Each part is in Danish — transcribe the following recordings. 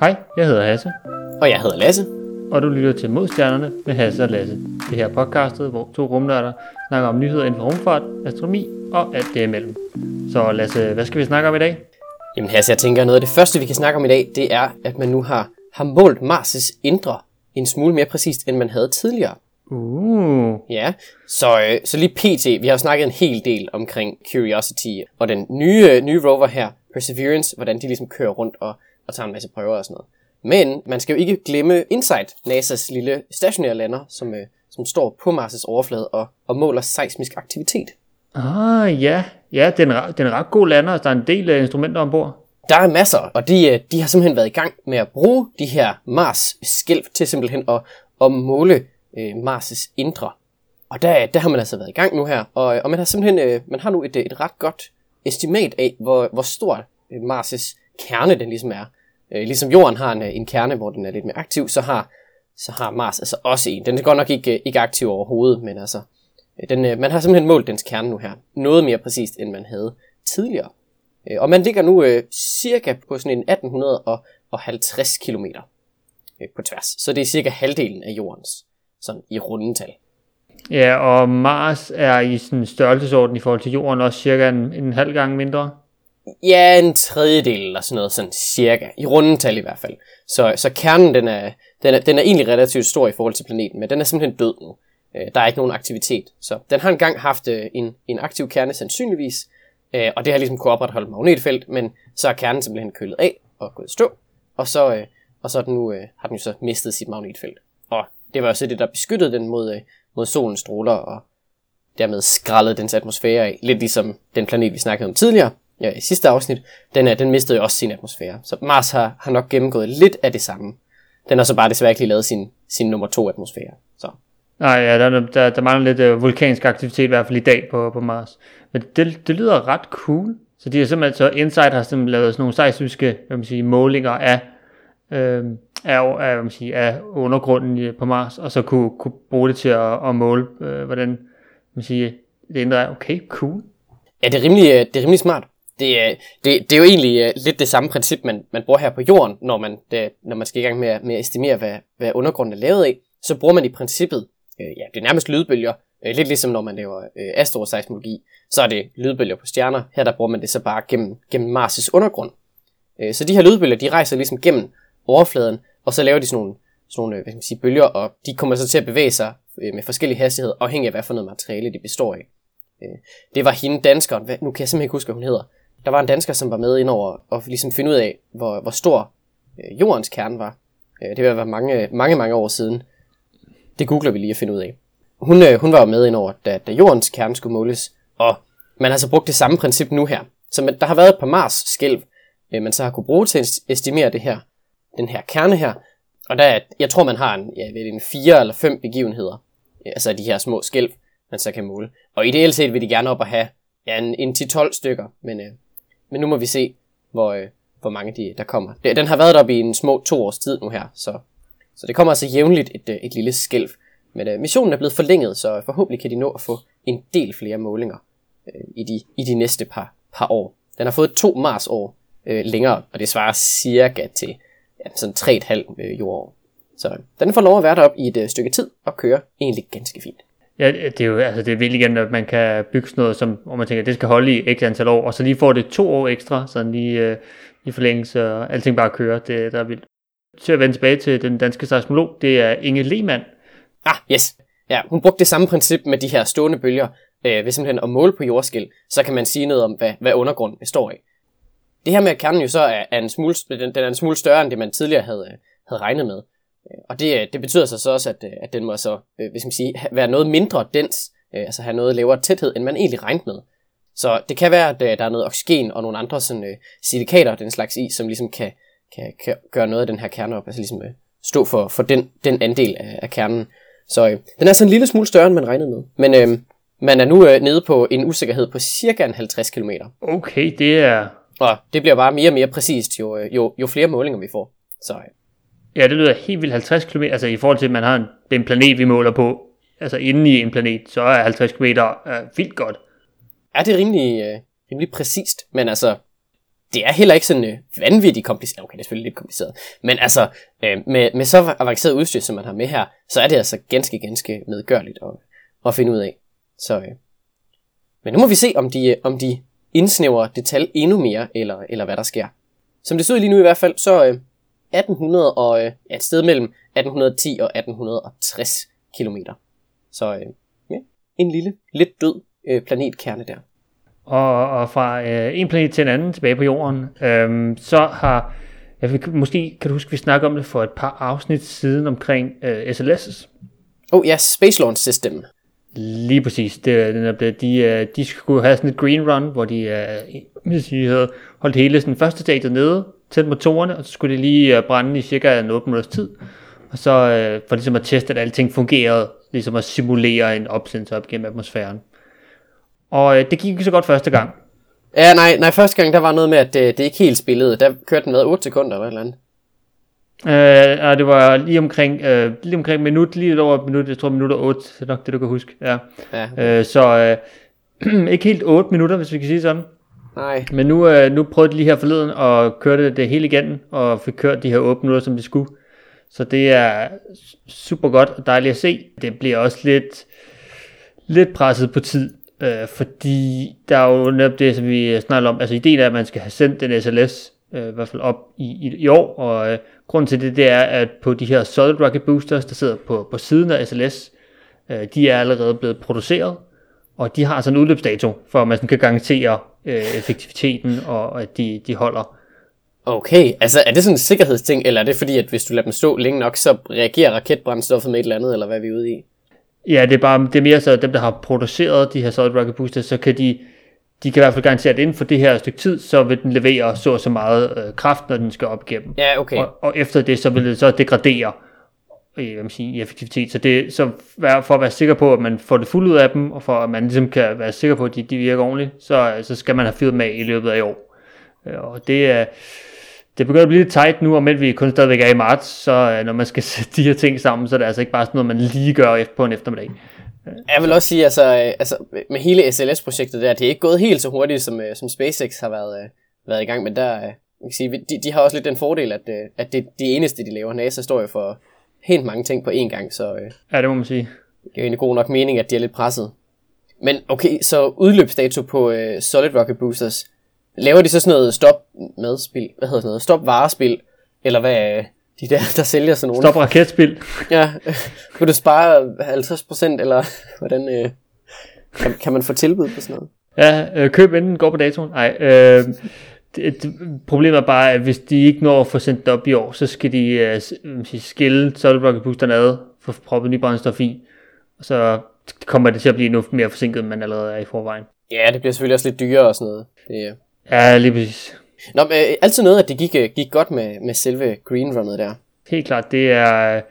Hej, jeg hedder Hasse, Og jeg hedder Lasse. og du lytter til Modstjernerne med Hasse og Lasse. Det her podcastet, hvor to rumnørder snakker om nyheder inden for rumfart, astronomi og alt det imellem. Så Lasse, hvad skal vi snakke om i dag? Jamen Hasse, jeg tænker, noget af det første, vi kan snakke om i dag, det er, at man nu har, har målt Mars' indre en smule mere præcist, end man havde tidligere. Uh, Ja, så, øh, så lige pt. Vi har jo snakket en hel del omkring Curiosity og den nye, nye rover her, Perseverance, hvordan de ligesom kører rundt og, og tager en masse prøver og sådan noget. Men man skal jo ikke glemme InSight, NASA's lille stationære lander, som, øh, som står på Mars' overflade og, og måler seismisk aktivitet. ah ja, ja, den er, den er ret god lander, der er en del af instrumenter ombord. Der er masser, og de, øh, de har simpelthen været i gang med at bruge de her Mars-skælv til simpelthen at, at måle øh, Mars' indre. Og der, der har man altså været i gang nu her, og, og man har simpelthen øh, man har nu et, et ret godt estimat af, hvor, hvor stor øh, Mars' kerne den ligesom er. Øh, ligesom Jorden har en, en kerne, hvor den er lidt mere aktiv, så har, så har Mars altså også en. Den er godt nok ikke, øh, ikke aktiv overhovedet, men altså, øh, den, øh, man har simpelthen målt dens kerne nu her. Noget mere præcist, end man havde tidligere. Øh, Og man ligger nu øh, cirka på sådan en 1850 km øh, på tværs. Så det er cirka halvdelen af jordens, sådan i rundetal. Ja, og Mars er i sådan en størrelsesorden i forhold til Jorden også cirka en, en halv gang mindre. Ja, en tredjedel eller sådan noget, sådan cirka. I rundetal i hvert fald. Så, så kernen, den er, den, er, den er egentlig relativt stor i forhold til planeten, men den er simpelthen død nu. Øh, Der er ikke nogen aktivitet. Så den har engang haft øh, en, en aktiv kerne sandsynligvis, øh, og det har ligesom kunne opretholde magnetfelt, men så er kernen simpelthen kølet af og gået i stå, og så, øh, og så er den nu, øh, har den jo så mistet sit magnetfelt. Og det var også det, der beskyttede den mod, øh, mod solens stråler, og dermed skrællede dens atmosfære af. Lidt ligesom den planet, vi snakkede om tidligere, ja, i sidste afsnit, den, er, den mistede jo også sin atmosfære. Så Mars har, har nok gennemgået lidt af det samme. Den har så bare desværre ikke lige lavet sin, sin nummer to atmosfære. Så Nej, ja, der, der, der mangler lidt øh, vulkansk aktivitet, i hvert fald i dag på, på Mars. Men det, det lyder ret cool. Så de har simpelthen, så Insight har simpelthen lavet sådan nogle seismiske hvad man siger, målinger af, øh, af, af, man siger, af undergrunden på Mars, og så kunne, kunne bruge det til at, at måle, øh, hvordan man siger, det indre er. Okay, cool. Ja, det er rimelig, øh, det er rimelig smart. Det, er- det, det er jo egentlig øh, lidt det samme princip, man, man bruger her på jorden, når man, det, når man skal i gang med, at- med at estimere, hvad, hvad undergrunden er lavet af. Så bruger man i princippet, øh, ja, det er nærmest lydbølger, øh, lidt ligesom når man laver øh, astroseismologi, så er det lydbølger på stjerner. Her der bruger man det så bare gennem, gennem Mars' undergrund. Øh, så de her lydbølger, de rejser ligesom gennem overfladen, og så laver de sådan nogle, sådan nogle øh, hvad skal man sige, bølger, og de kommer så til at bevæge sig øh, med forskellige hastigheder, afhængig af hvad for noget materiale de består af. Øh, det var hende danskeren, hvad, nu kan jeg simpelthen ikke huske, hvad hun hedder. Der var en dansker, som var med ind over og ligesom finde ud af, hvor, hvor stor jordens kerne var. Det var være mange, mange, mange år siden. Det googler vi lige at finde ud af. Hun, hun var jo med ind over, da, da jordens kerne skulle måles, og man har så brugt det samme princip nu her. Så man, der har været et par Mars skælv, man så har kunne bruge til at estimere det her, den her kerne her. Og der, er- jeg tror, man har en, ja, ved en fire eller fem begivenheder, øh, altså de her små skælv, man så kan måle. Og ideelt set vil de gerne op og have ja, en, en 10-12 stykker, men, øh, men nu må vi se, hvor, øh, hvor mange de, der kommer. Den har været op i en små to års tid nu her, så, så det kommer altså jævnligt et, øh, et lille skælv. Men øh, missionen er blevet forlænget, så forhåbentlig kan de nå at få en del flere målinger øh, i, de, i de næste par, par år. Den har fået to Mars-år øh, længere, og det svarer cirka til ja, sådan 3,5 øh, jordår. Så øh, den får lov at være deroppe i et øh, stykke tid og køre egentlig ganske fint. Ja, det er jo altså, det er vildt igen, at man kan bygge sådan noget, som, hvor man tænker, at det skal holde i x antal år, og så lige får det to år ekstra, sådan lige øh, i forlængelse, og alting bare kører. Det, der er vildt. Til at vende tilbage til den danske seismolog, det er Inge Lehmann. Ah, yes. Ja, hun brugte det samme princip med de her stående bølger, øh, ved simpelthen at måle på jordskæl, så kan man sige noget om, hvad, hvad undergrunden består af. Det her med, at kernen jo så er, er en smule, den, den er en smule større, end det man tidligere havde, øh, havde regnet med. Øh, og det, øh, det betyder så, så også, at, at den må så, hvis man sige, være noget mindre dens, altså have noget lavere tæthed, end man egentlig regnede med. Så det kan være, at der er noget oxygen og nogle andre sådan, øh, silikater, den slags i, som ligesom kan, kan, kan gøre noget af den her kerne op, altså ligesom stå for, for den, den andel af, af kernen. Så øh, den er sådan en lille smule større, end man regnede med. Men øh, man er nu øh, nede på en usikkerhed på cirka en 50 km. Okay, det er... Og det bliver bare mere og mere præcist, jo, øh, jo, jo flere målinger vi får. Så øh, Ja, det lyder helt vildt 50 km, altså i forhold til, at man har en, det er en planet, vi måler på, altså inde i en planet, så er 50 km øh, vildt godt. er det rimelig, øh, rimelig præcist, men altså, det er heller ikke sådan øh, vanvittigt kompliceret. Okay, det er selvfølgelig lidt kompliceret. Men altså, øh, med, med så avanceret udstyr, som man har med her, så er det altså ganske, ganske medgørligt at, at finde ud af. Så, øh. Men nu må vi se, om de, øh, om de indsnæver detalj endnu mere, eller, eller hvad der sker. Som det ser ud lige nu i hvert fald, så øh, 1800 og, øh, et sted mellem 1810 og 1860 km. Så øh, ja, en lille, lidt død øh, planetkerne der. Og, og fra øh, en planet til en anden tilbage på jorden, øh, så har, jeg vil, måske kan du huske, vi snakkede om det for et par afsnit siden omkring øh, SLS's. Oh ja, Space Launch System. Lige præcis. Det, den er blevet, de, øh, de skulle have sådan et green run, hvor de, øh, de havde holdt hele sådan første stadiet nede, tændt motorerne, og så skulle de lige øh, brænde i cirka en 8 minutters tid. Og så øh, for ligesom at teste, at alting fungerede, ligesom at simulere en opsendelse op gennem atmosfæren. Og øh, det gik ikke så godt første gang. Ja, nej, nej, første gang der var noget med, at det, det ikke helt spillede. Der kørte den med 8 sekunder eller et eller andet. Øh, ja, det var lige omkring, øh, lige omkring minut, lige over et minut, jeg tror minut og 8, det er nok det, du kan huske. Ja. ja øh, så øh, ikke helt 8 minutter, hvis vi kan sige sådan. Nej. Men nu, øh, nu prøvede de lige her forleden og kørte det hele igen, og fik kørt de her 8 minutter, som de skulle. Så det er super godt og dejligt at se. Det bliver også lidt, lidt presset på tid, øh, fordi der er jo netop det, som vi snakker om. Altså ideen er, at man skal have sendt den SLS, øh, i hvert fald op i, i, i år, og øh, grunden til det, det er, at på de her solid rocket boosters, der sidder på, på siden af SLS, øh, de er allerede blevet produceret, og de har sådan en udløbsdato, for at man kan garantere øh, effektiviteten, og at de, de holder. Okay, altså er det sådan en sikkerhedsting, eller er det fordi, at hvis du lader dem stå længe nok, så reagerer raketbrændstoffet med et eller andet, eller hvad er vi ude i? Ja, det er, bare, det er mere så, at dem, der har produceret de her solid rocket boosters, så kan de, de kan i hvert fald garantere, at inden for det her stykke tid, så vil den levere så og så meget øh, kraft, når den skal op igennem. Ja, okay. Og, og efter det, så vil det så degradere i, hvad man siger, i effektivitet. Så, det, så for at være sikker på, at man får det fuldt ud af dem, og for at man ligesom kan være sikker på, at de, de virker ordentligt, så, så skal man have fyret med i løbet af i år. Øh, og det er, det begynder at blive lidt tight nu, og mens vi kun stadigvæk er i marts, så øh, når man skal sætte de her ting sammen, så er det altså ikke bare sådan noget, man lige gør på en eftermiddag. Jeg vil også sige, altså, øh, altså med hele SLS-projektet der, det er ikke gået helt så hurtigt, som, som SpaceX har været, været i gang, men der, man kan sige, de, de har også lidt den fordel, at, at det er de eneste, de laver. NASA står jo for helt mange ting på én gang, så øh, ja, det må man sige. Det er jo egentlig god nok mening, at de er lidt presset. Men okay, så udløbsdato på øh, Solid Rocket Boosters. Laver de så sådan noget stop med spil? Hvad hedder sådan noget? Stop varespil? Eller hvad de der, der sælger sådan nogle? Stop raketspil. ja. Kan du spare 50% eller hvordan øh, kan, kan man få tilbud på sådan noget? Ja, øh, køb inden går på datoen. Nej, øh, det, det, problemet er bare, at hvis de ikke når at få sendt det op i år, så skal de uh, skille solid rocket boosterne ad, for at proppe ny brændstof i, og så kommer det til at blive endnu mere forsinket, end man allerede er i forvejen. Ja, det bliver selvfølgelig også lidt dyrere og sådan noget. Det, ja, lige præcis. Nå, men øh, altid noget, at det gik, øh, gik godt med, med selve green runnet der. Helt klart, det er et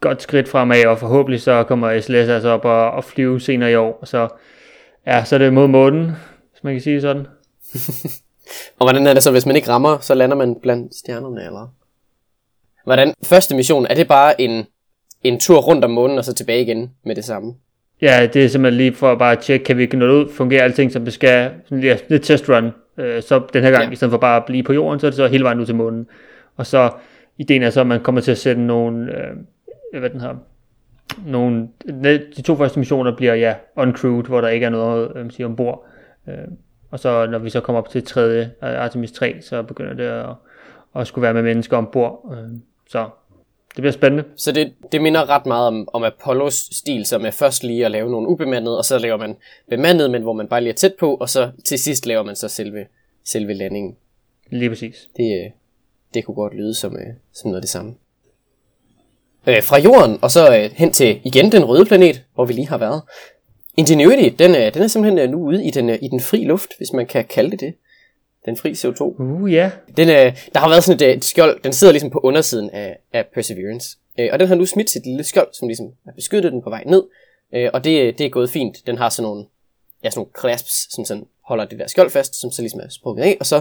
godt skridt fremad, og forhåbentlig så kommer SLS altså op og, og flyve senere i år, så, ja, så er det mod månen, hvis man kan sige sådan. Og hvordan er det så, hvis man ikke rammer, så lander man blandt stjernerne, eller? Hvordan, første mission, er det bare en, en tur rundt om månen, og så tilbage igen med det samme? Ja, det er simpelthen lige for at bare tjekke, kan vi nå ud, fungerer alting som det skal, sådan lidt, lidt test run, øh, så den her gang, ja. i stedet for bare at blive på jorden, så er det så hele vejen ud til månen. Og så, ideen er så, at man kommer til at sætte nogle, øh, hvad den her, nogle, de to første missioner bliver, ja, uncrewed, hvor der ikke er noget, øh, sige, ombord. Øh, og så når vi så kommer op til tredje Artemis 3, så begynder det at, at skulle være med mennesker ombord. Øh, så det bliver spændende. Så det, det minder ret meget om, om Apollos stil, som er først lige at lave nogle ubemandede, og så laver man bemandet, men hvor man bare lige er tæt på, og så til sidst laver man så selve, selve landingen. Lige præcis. Det, øh, det kunne godt lyde som, øh, som noget af det samme. Øh, fra jorden, og så øh, hen til igen den røde planet, hvor vi lige har været, Ingenuity, den er, den er simpelthen øh, nu ude i den, øh, i den fri luft, hvis man kan kalde det det. Den fri CO2. Uh, ja. Yeah. Den, er, der har været sådan et, et skjold, den sidder ligesom på undersiden af, af Perseverance. Øh, og den har nu smidt sit lille skjold, som ligesom har beskyttet den på vej ned. og det, det er gået fint. Den har sådan nogle, ja, sådan nogle clasps, som sådan holder det der skjold fast, som så ligesom er sprunget af, og så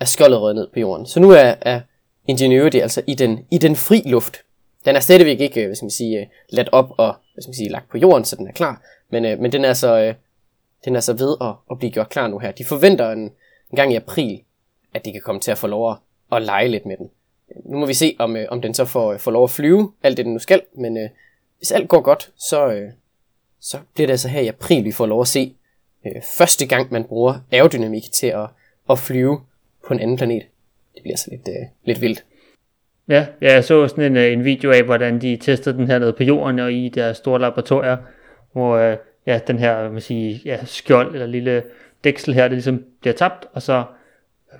er skjoldet røget ned på jorden. Så nu er, er Ingenuity altså i den, i den fri luft. Den er stadigvæk ikke, hvad skal man sige, ladt op og hvad skal man sige, lagt på jorden, så den er klar. Men, øh, men den er så, øh, den er så ved at, at blive gjort klar nu her. De forventer en, en gang i april, at de kan komme til at få lov at, at lege lidt med den. Nu må vi se, om, øh, om den så får, får lov at flyve, alt det den nu skal, men øh, hvis alt går godt, så, øh, så bliver det altså her i april, vi får lov at se øh, første gang, man bruger aerodynamik til at, at flyve på en anden planet. Det bliver så lidt, øh, lidt vildt. Ja, jeg så sådan en, øh, en video af, hvordan de testede den her nede på jorden og i deres store laboratorier, hvor øh, ja, den her man sige, ja, skjold eller lille dæksel her, det ligesom bliver tabt, og så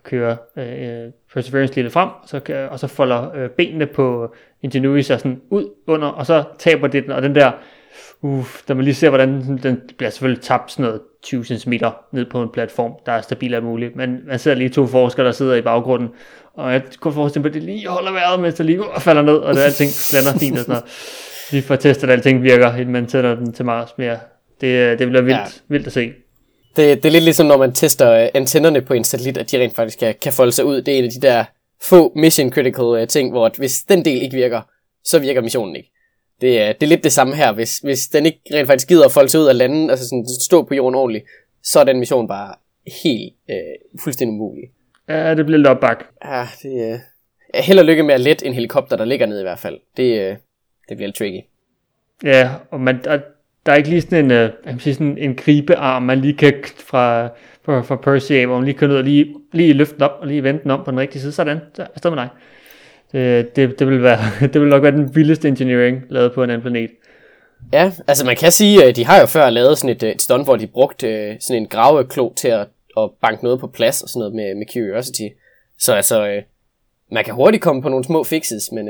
kører øh, Perseverance lige lidt frem, så, og så folder øh, benene på Ingenuity sig sådan ud under, og så taber det den, og den der, uff, der man lige ser, hvordan den bliver selvfølgelig tabt sådan noget 20 cm ned på en platform, der er stabil og muligt, men man ser lige to forskere, der sidder i baggrunden, og jeg kunne forestille mig, at det lige holder vejret, mens det lige uh, falder ned, og det alting lander fint og sådan noget. Lige for at teste, at alting virker, inden man sætter den til Mars mere. Det, det bliver vildt, ja. vildt at se. Det, det er lidt ligesom, når man tester øh, antennerne på en satellit, at de rent faktisk kan, kan folde sig ud. Det er en af de der få mission critical uh, ting, hvor at hvis den del ikke virker, så virker missionen ikke. Det er, det er lidt det samme her. Hvis, hvis den ikke rent faktisk gider at folde sig ud af landen, altså sådan stå på jorden ordentligt, så er den mission bare helt uh, fuldstændig umulig. Ja, det bliver lidt opbak. Ja, det er... Uh, held og lykke med at lette en helikopter, der ligger nede i hvert fald. Det, uh, det bliver lidt tricky. Ja, og man, der er ikke lige sådan en, øh, uh, jeg sige, sådan en gribearm, man lige kan fra, fra, fra Percy af, hvor man lige kan ud og lige, lige løfte den op, og lige vende den om på den rigtige side. Sådan, så afsted med dig. Det, det, det, vil være, det vil nok være den vildeste engineering lavet på en anden planet. Ja, altså man kan sige, at de har jo før lavet sådan et, et stunt, hvor de brugte øh, sådan en graveklo til at, at banke noget på plads og sådan noget med, med Curiosity. Så altså, øh, man kan hurtigt komme på nogle små fixes, men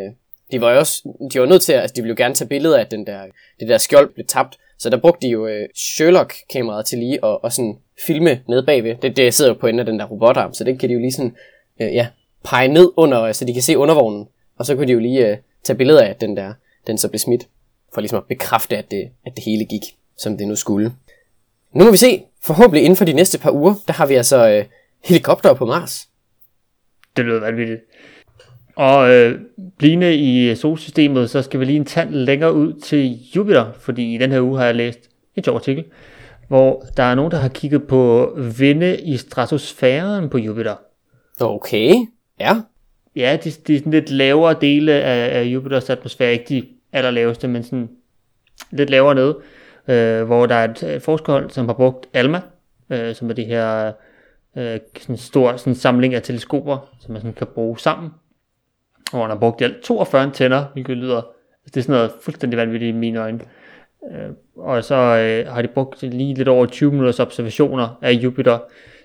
de var jo også, de var nødt til at, altså de ville jo gerne tage billeder af den der, det der skjold blev tabt, så der brugte de jo øh, Sherlock-kameraet til lige at, og sådan filme ned bagved. Det, det sidder jo på enden af den der robotarm, så det kan de jo lige sådan, øh, ja, pege ned under, øh, så de kan se undervognen. Og så kunne de jo lige øh, tage billeder af, at den der, den så blev smidt, for ligesom at bekræfte, at det, at det hele gik, som det nu skulle. Nu må vi se, forhåbentlig inden for de næste par uger, der har vi altså øh, helikopter på Mars. Det lyder vanvittigt. Og øh, blinde i solsystemet, så skal vi lige en tand længere ud til Jupiter, fordi i den her uge har jeg læst et sjovt artikel, hvor der er nogen, der har kigget på vinde i stratosfæren på Jupiter. Okay, ja. Ja, de, de er sådan lidt lavere dele af, af Jupiters atmosfære, ikke de allerlaveste, men sådan lidt lavere nede, øh, hvor der er et, et forskerhold, som har brugt ALMA, øh, som er det her øh, sådan stor sådan samling af teleskoper, som man sådan kan bruge sammen hvor han har brugt i alt 42 antenner, hvilket lyder, altså, det er sådan noget fuldstændig vanvittigt i mine øjne. Øh, og så øh, har de brugt lige lidt over 20 minutters observationer af Jupiter.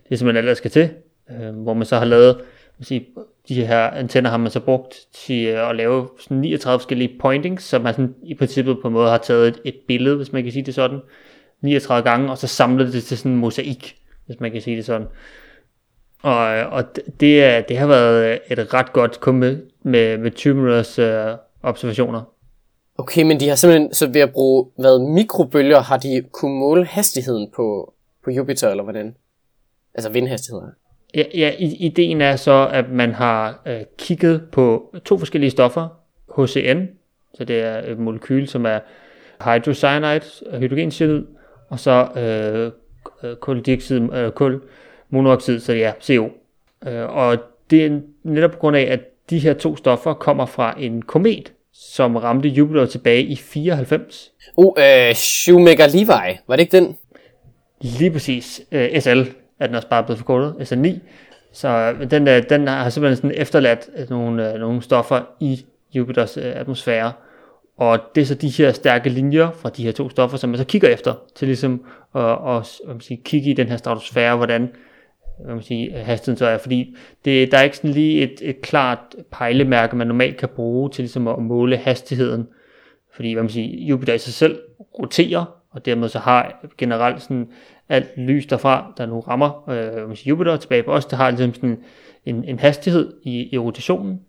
Det er simpelthen alt, der skal til. Øh, hvor man så har lavet, sige, de her antenner har man så brugt til øh, at lave sådan 39 forskellige pointings, som man sådan i princippet på en måde har taget et, et billede, hvis man kan sige det sådan, 39 gange, og så samlet det til sådan en mosaik, hvis man kan sige det sådan. Og, og det, det har været et ret godt kun med, med, med 20 minutters øh, observationer. Okay, men de har simpelthen, så ved at bruge hvad, mikrobølger, har de kunne måle hastigheden på, på Jupiter, eller hvordan? Altså vindhastigheden? Ja, ja, ideen er så, at man har øh, kigget på to forskellige stoffer, HCN, så det er et molekyl, som er hydrocyanide, hydrogencyanid, og så øh, øh koldioxid, øh, kul, monoxid, så ja, CO. Øh, og det er netop på grund af, at de her to stoffer kommer fra en komet, som ramte Jupiter tilbage i 94. Uh, øh, Shoemaker Levi, var det ikke den? Lige præcis. Uh, SL er den også bare blevet forkortet, SL9. Så den, uh, den har simpelthen sådan efterladt nogle, uh, nogle stoffer i Jupiters uh, atmosfære. Og det er så de her stærke linjer fra de her to stoffer, som man så kigger efter, til ligesom at, at, at, at sige, kigge i den her stratosfære, hvordan hvad man sige, hastigheden så er, fordi det, der er ikke sådan lige et, et klart pejlemærke, man normalt kan bruge til ligesom at måle hastigheden, fordi hvad man siger, Jupiter i sig selv roterer, og dermed så har generelt sådan alt lys derfra, der nu rammer øh, hvad man siger, Jupiter tilbage på os, der har ligesom sådan en, en hastighed i, i rotationen.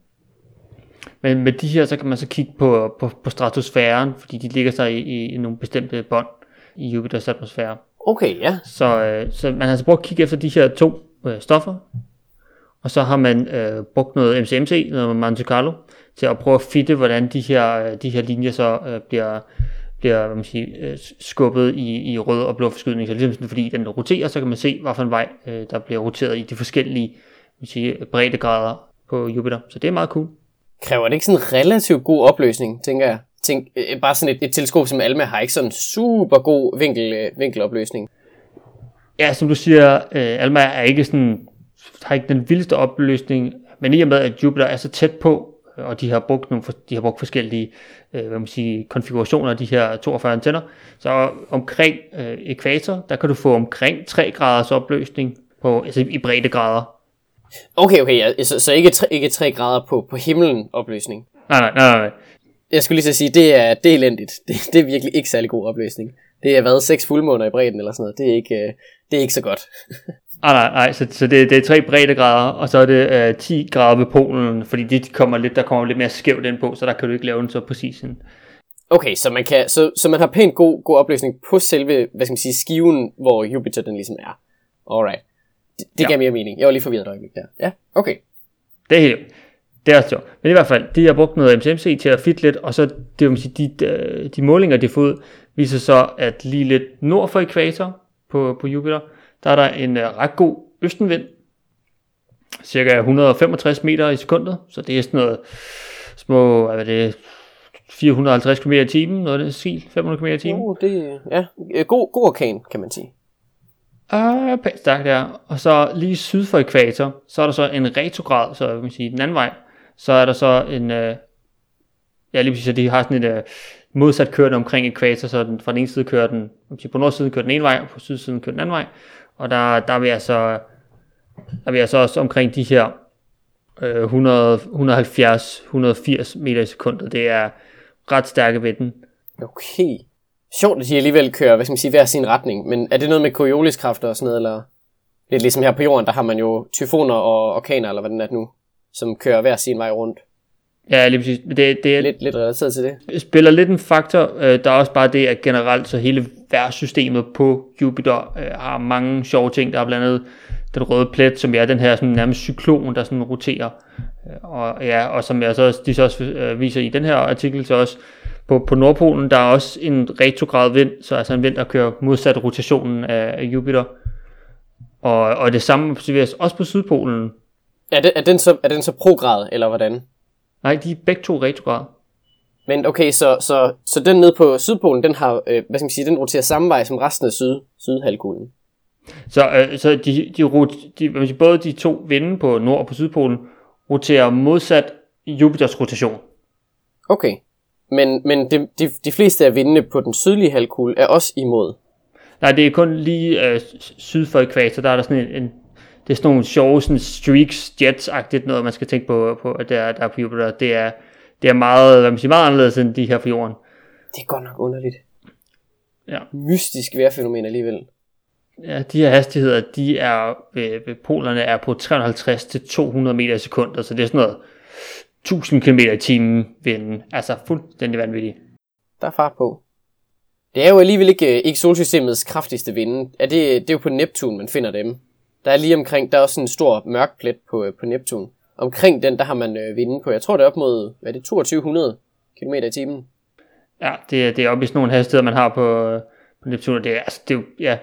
Men med de her, så kan man så kigge på, på, på stratosfæren, fordi de ligger sig i, i, i nogle bestemte bånd i Jupiters atmosfære. Okay, ja. Så, øh, så man har altså brugt at kigge efter de her to øh, stoffer, og så har man øh, brugt noget MCMC, noget Monte Carlo, til at prøve at fitte, hvordan de her, øh, de her linjer så øh, bliver bliver hvad man siger, øh, skubbet i, i rød og blå forskydning. Så ligesom sådan, fordi den roterer, så kan man se, hvilken vej øh, der bliver roteret i de forskellige man siger, breddegrader på Jupiter. Så det er meget cool. Kræver det ikke sådan en relativt god opløsning, tænker jeg? Tænk, øh, bare sådan et, et teleskop som Alma har ikke sådan super god vinkel, øh, vinkelopløsning. Ja, som du siger, øh, Alma er ikke sådan, har ikke den vildeste opløsning, men i og med, at Jupiter er så tæt på, og de har brugt, nogle, de har brugt forskellige øh, hvad man siger, konfigurationer af de her 42 antenner, så omkring øh, ekvator, der kan du få omkring 3 graders opløsning på, altså i breddegrader. Okay, okay, ja, så, så ikke, 3, ikke 3 grader på, på himlen opløsning? Nej, nej, nej, nej. Jeg skulle lige så sige, det er, det er elendigt. Det, det er virkelig ikke særlig god opløsning. Det har været 6 fuldmåner i bredden eller sådan noget. Det er ikke, øh, det er ikke så godt. Ah, nej, nej, så, så det, det er tre breddegrader, og så er det øh, 10 grader ved polen, fordi de kommer lidt, der kommer lidt mere skævt ind på, så der kan du ikke lave den så præcis. Okay, så man, kan, så, så man har pænt god, god opløsning på selve, hvad skal man sige, skiven, hvor Jupiter den ligesom er. Alright. Det, det ja. gav mere mening. Jeg var lige forvirret et øjeblik der. Ja, okay. Det er helt det er sjovt. Men i hvert fald, de har brugt noget MCMC til at fitte lidt, og så det vil sige, de, de, de målinger, de har fået, viser så, at lige lidt nord for ekvator på, på Jupiter, der er der en uh, ret god østenvind, cirka 165 meter i sekundet, så det er sådan noget små, hvad er det, 450 km i timen, noget af det stil, 500 km i timen. Uh, det ja, god, god orkan, kan man sige. Uh, pænt stærkt der. Og så lige syd for ekvator, så er der så en retrograd, så vil sige den anden vej. Så er der så en, øh, ja lige præcis, de har sådan et øh, modsat kørende omkring ekvator, så den, fra den ene side kører den, på nordsiden kører den ene vej, og på sydsiden kører den anden vej. Og der, der er vi altså, der er vi altså også omkring de her øh, 100, 170-180 meter i sekundet. Det er ret stærke ved den. Okay. Sjovt, at de alligevel kører, hvad skal man sige, hver sin retning. Men er det noget med Coriolis-kræfter og sådan noget, eller? Lidt ligesom her på jorden, der har man jo tyfoner og orkaner, eller hvad den er nu, som kører hver sin vej rundt. Ja, lige præcis. Det, det er, lidt, lidt relateret til det. spiller lidt en faktor. Øh, der er også bare det, at generelt så hele værtssystemet på Jupiter øh, har mange sjove ting. Der er blandt andet den røde plet, som er den her sådan, nærmest cyklon, der sådan roterer. Øh, og, ja, og som jeg så, de så også øh, viser i den her artikel, så også på, på Nordpolen, der er også en retrograd vind, så altså en vind, der kører modsat rotationen af, af Jupiter. Og, og det samme observeres også på Sydpolen. Er, det, er, den så, er den så prograd, eller hvordan? Nej, de er begge to retrograd. Men okay, så, så, så den nede på Sydpolen, den har, øh, hvad skal man sige, den roterer samme vej som resten af syd, sydhalvkuglen. Så, øh, så de, de, rot, de, de, både de to vinde på Nord- og på Sydpolen roterer modsat Jupiters rotation. Okay, men, men de, de, de fleste af vindene på den sydlige halvkugle er også imod. Nej, det er kun lige øh, syd for ekvator, der er der sådan en, en det er sådan nogle sjove sådan streaks, jets-agtigt noget, man skal tænke på, på at der, der er på Jupiter. Det er, det er meget, hvad man siger, meget anderledes end de her på jorden. Det er godt nok underligt. Ja. Mystisk vejrfænomen alligevel. Ja, de her hastigheder, de er ved, ved polerne er på 350 til 200 meter i sekundet, så det er sådan noget 1000 km i timen vinden. Altså fuldstændig vanvittigt. Der er fart på. Det er jo alligevel ikke, øh, ikke solsystemets kraftigste vinde. Er det, det er jo på Neptun, man finder dem. Der er lige omkring, der er også en stor mørk plet på, øh, på Neptun. Omkring den, der har man øh, vinde på, jeg tror det er op mod, hvad er det, 2200 km i timen. Ja, det, er, det er op i sådan nogle hastigheder, man har på, øh, på Neptun, og det er, altså, det er jo, ja,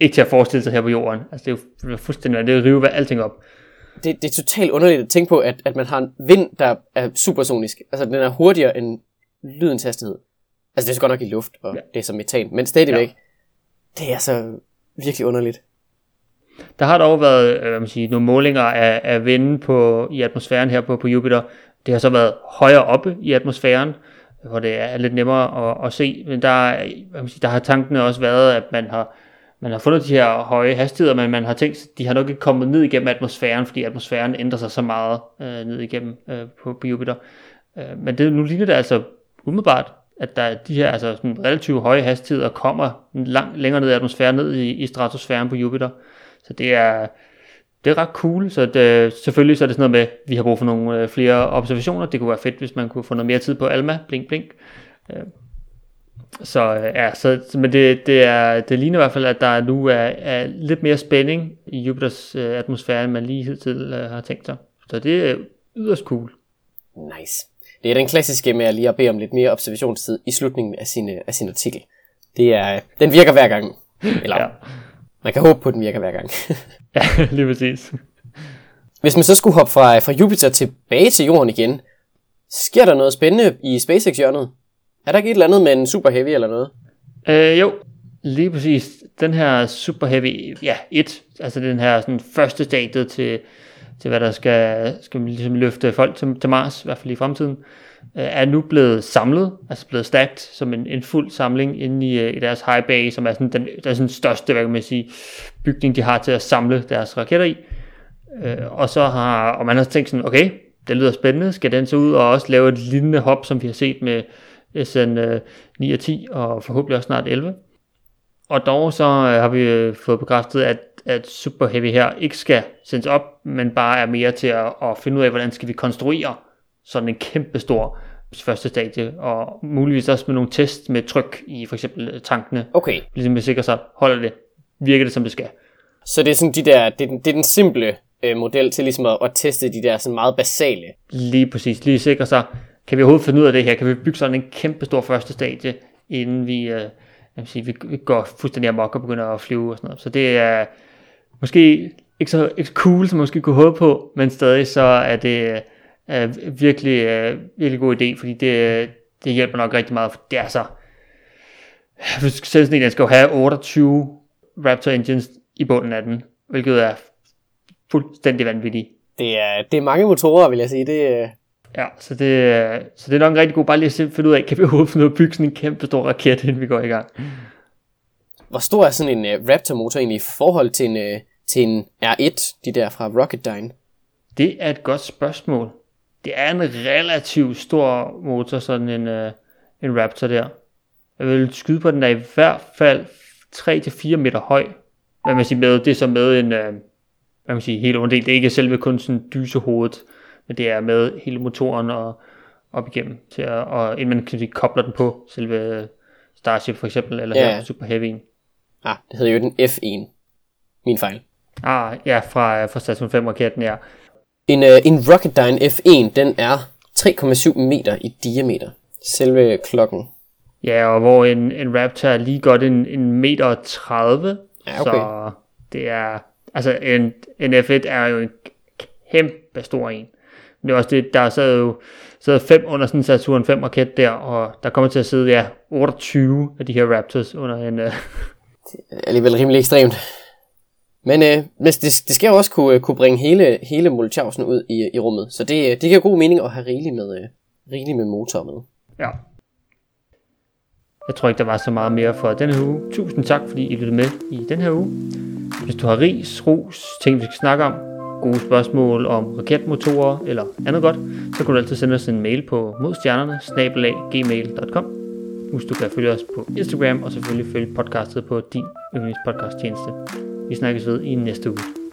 ikke til at forestille sig her på jorden. Altså, det er jo er fuldstændig, det er rive alting op. Det, det er totalt underligt at tænke på, at, at man har en vind, der er supersonisk. Altså, den er hurtigere end lydens hastighed. Altså, det er så godt nok i luft, og ja. det er som metan, men stadigvæk, ja. det er så virkelig underligt. Der har dog været øh, hvad man siger, nogle målinger af, af vinden på, i atmosfæren her på, på Jupiter. Det har så været højere oppe i atmosfæren, hvor det er lidt nemmere at, at se. Men der, hvad man siger, der har tankene også været, at man har, man har fundet de her høje hastigheder, men man har tænkt, at de har nok ikke kommet ned igennem atmosfæren, fordi atmosfæren ændrer sig så meget øh, ned igennem øh, på, på Jupiter. Øh, men det, nu ligner det altså umiddelbart, at der de her altså, sådan relativt høje hastigheder kommer langt længere ned i atmosfæren, ned i, i stratosfæren på Jupiter. Så det er, det er ret cool, så det, selvfølgelig så er det sådan noget med, at vi har brug for nogle øh, flere observationer. Det kunne være fedt, hvis man kunne få noget mere tid på Alma, blink blink. Øh, så øh, ja, så, men det, det, er, det ligner i hvert fald, at der nu er, er lidt mere spænding i Jupiters øh, atmosfære, end man lige hidtil øh, har tænkt sig. Så det er yderst cool. Nice. Det er den klassiske med at lige at bede om lidt mere observationstid i slutningen af sin, af sin artikel. Det er, den virker hver gang. Eller ja. Man kan håbe på, at den virker hver gang. ja, lige præcis. Hvis man så skulle hoppe fra, fra Jupiter tilbage til Jorden igen, sker der noget spændende i SpaceX-hjørnet? Er der ikke et eller andet med en Super Heavy eller noget? Øh, jo, lige præcis. Den her Super Heavy, ja, et, altså den her sådan, første stadie til, til hvad der skal, skal ligesom løfte folk til, til Mars, i hvert fald i fremtiden, Øh, er nu blevet samlet, altså blevet stacked som en, en fuld samling inde i, øh, i deres high bay, som er sådan den, den sådan største, hvad kan man sige, bygning, de har til at samle deres raketter i. Øh, og så har, og man har tænkt sådan, okay, det lyder spændende, skal den så ud og også lave et lignende hop, som vi har set med SN 9 øh, og 10, og forhåbentlig også snart 11. Og dog så øh, har vi fået bekræftet, at at Super Heavy her ikke skal sendes op, men bare er mere til at, at finde ud af, hvordan skal vi konstruere sådan en kæmpe stor første stadie, og muligvis også med nogle test med tryk i for eksempel tankene. Okay. Ligesom vi sikrer sig, holder det, virker det som det skal. Så det er sådan de der, det er den, det er den simple øh, model til ligesom at, at teste de der sådan meget basale. Lige præcis, lige sikre sig, kan vi overhovedet finde ud af det her, kan vi bygge sådan en kæmpe stor første stadie, inden vi, øh, jeg sige, vi går fuldstændig amok og begynder at flyve og sådan noget. Så det er, måske ikke så, ikke så cool, som man måske kunne håbe på, men stadig så er det er virkelig, uh, virkelig god idé, fordi det, det hjælper nok rigtig meget, for det er så, sælge sådan en, den skal jo have 28 Raptor engines i bunden af den, hvilket er fuldstændig vanvittigt. Det er, det er mange motorer, vil jeg sige. Det, Ja, så det, så det er nok en rigtig god bare lige at finde ud af, kan vi overhovedet finde ud af at bygge sådan en kæmpe stor raket, inden vi går i gang. Hvor stor er sådan en uh, Raptor-motor egentlig i forhold til en, uh, til en R1, de der fra Rocketdyne? Det er et godt spørgsmål. Det er en relativt stor motor, sådan en, uh, en Raptor der. Jeg vil skyde på, at den er i hvert fald 3-4 meter høj. Hvad man siger med, det er så med en, uh, hvad man siger, helt underdel. Det er ikke selve kun sådan dysehovedet, men det er med hele motoren og op igennem, til at, og inden man kan sige, kobler den på selve Starship for eksempel, eller ja. her Super Heavy'en. Ah, det hedder jo den F1. Min fejl. Ah, ja, fra, fra Station 5 raketten, ja. En, uh, en Rocketdyne F1, den er 3,7 meter i diameter. Selve klokken. Ja, og hvor en, en Raptor er lige godt en, en meter 30. Ja, okay. Så det er, altså en, en F1 er jo en kæmpe stor en. Men det er også det, der sad jo sad fem under sådan en Saturn 5 raket der, og der kommer til at sidde, ja, 28 af de her Raptors under en, uh, det er alligevel rimelig ekstremt. Men øh, det, det skal jo også kunne, øh, kunne bringe hele, hele multiausen ud i, i rummet, så det, øh, det giver god mening at have rigeligt med, øh, rigeligt med motor med. Ja. Jeg tror ikke, der var så meget mere for denne her uge. Tusind tak, fordi I lyttede med i den her uge. Hvis du har ris, ros, ting vi skal snakke om, gode spørgsmål om raketmotorer eller andet godt, så kan du altid sende os en mail på modstjernerne gmail.com Husk, du kan følge os på Instagram, og selvfølgelig følge podcastet på din yndlingspodcast tjeneste. Vi snakkes ved i næste uge.